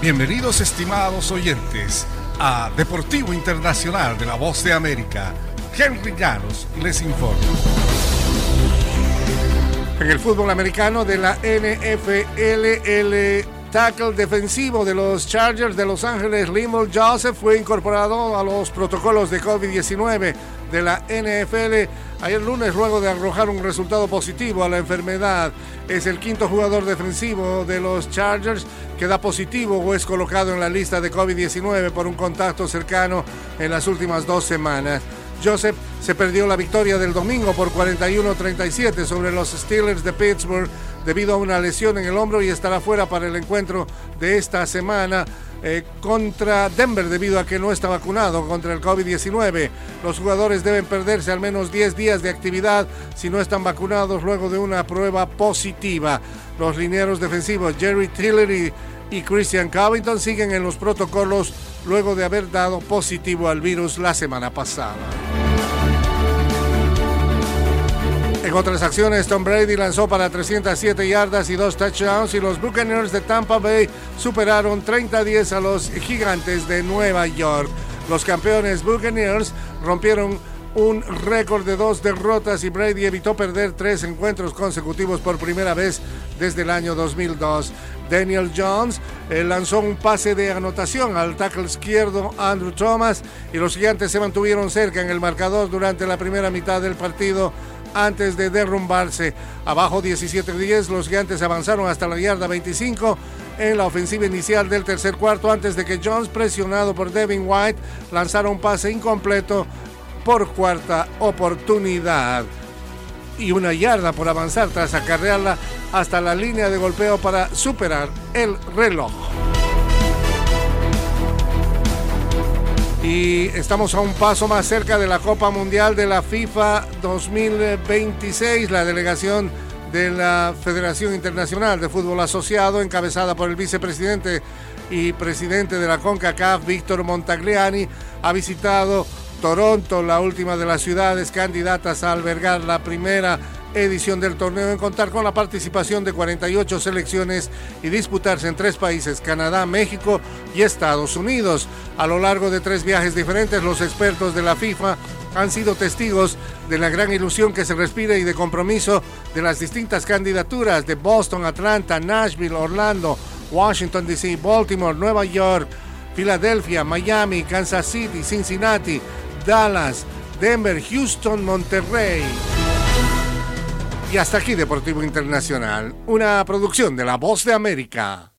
Bienvenidos estimados oyentes a Deportivo Internacional de la Voz de América. Henry Llanos les informa. En el fútbol americano de la NFL, tackle defensivo de los Chargers de Los Ángeles, Limol Joseph, fue incorporado a los protocolos de COVID-19 de la NFL ayer lunes luego de arrojar un resultado positivo a la enfermedad. Es el quinto jugador defensivo de los Chargers que da positivo o es colocado en la lista de COVID-19 por un contacto cercano en las últimas dos semanas. Joseph se perdió la victoria del domingo por 41-37 sobre los Steelers de Pittsburgh debido a una lesión en el hombro y estará fuera para el encuentro de esta semana eh, contra Denver debido a que no está vacunado contra el COVID-19. Los jugadores deben perderse al menos 10 días de actividad si no están vacunados luego de una prueba positiva. Los linieros defensivos Jerry Tillery y Christian Covington siguen en los protocolos luego de haber dado positivo al virus la semana pasada. En otras acciones, Tom Brady lanzó para 307 yardas y dos touchdowns y los Buccaneers de Tampa Bay superaron 30-10 a los gigantes de Nueva York. Los campeones Buccaneers rompieron un récord de dos derrotas y Brady evitó perder tres encuentros consecutivos por primera vez desde el año 2002. Daniel Jones eh, lanzó un pase de anotación al tackle izquierdo Andrew Thomas y los gigantes se mantuvieron cerca en el marcador durante la primera mitad del partido antes de derrumbarse. Abajo 17-10, los gigantes avanzaron hasta la yarda 25 en la ofensiva inicial del tercer cuarto antes de que Jones, presionado por Devin White, lanzara un pase incompleto por cuarta oportunidad y una yarda por avanzar tras acarrearla hasta la línea de golpeo para superar el reloj. Y estamos a un paso más cerca de la Copa Mundial de la FIFA 2026, la delegación de la Federación Internacional de Fútbol Asociado, encabezada por el vicepresidente y presidente de la CONCACAF, Víctor Montagliani, ha visitado Toronto, la última de las ciudades candidatas a albergar la primera edición del torneo en contar con la participación de 48 selecciones y disputarse en tres países, Canadá, México y Estados Unidos. A lo largo de tres viajes diferentes, los expertos de la FIFA han sido testigos de la gran ilusión que se respira y de compromiso de las distintas candidaturas de Boston, Atlanta, Nashville, Orlando, Washington, D.C., Baltimore, Nueva York, Filadelfia, Miami, Kansas City, Cincinnati, Dallas, Denver, Houston, Monterrey. Y hasta aquí Deportivo Internacional, una producción de La Voz de América.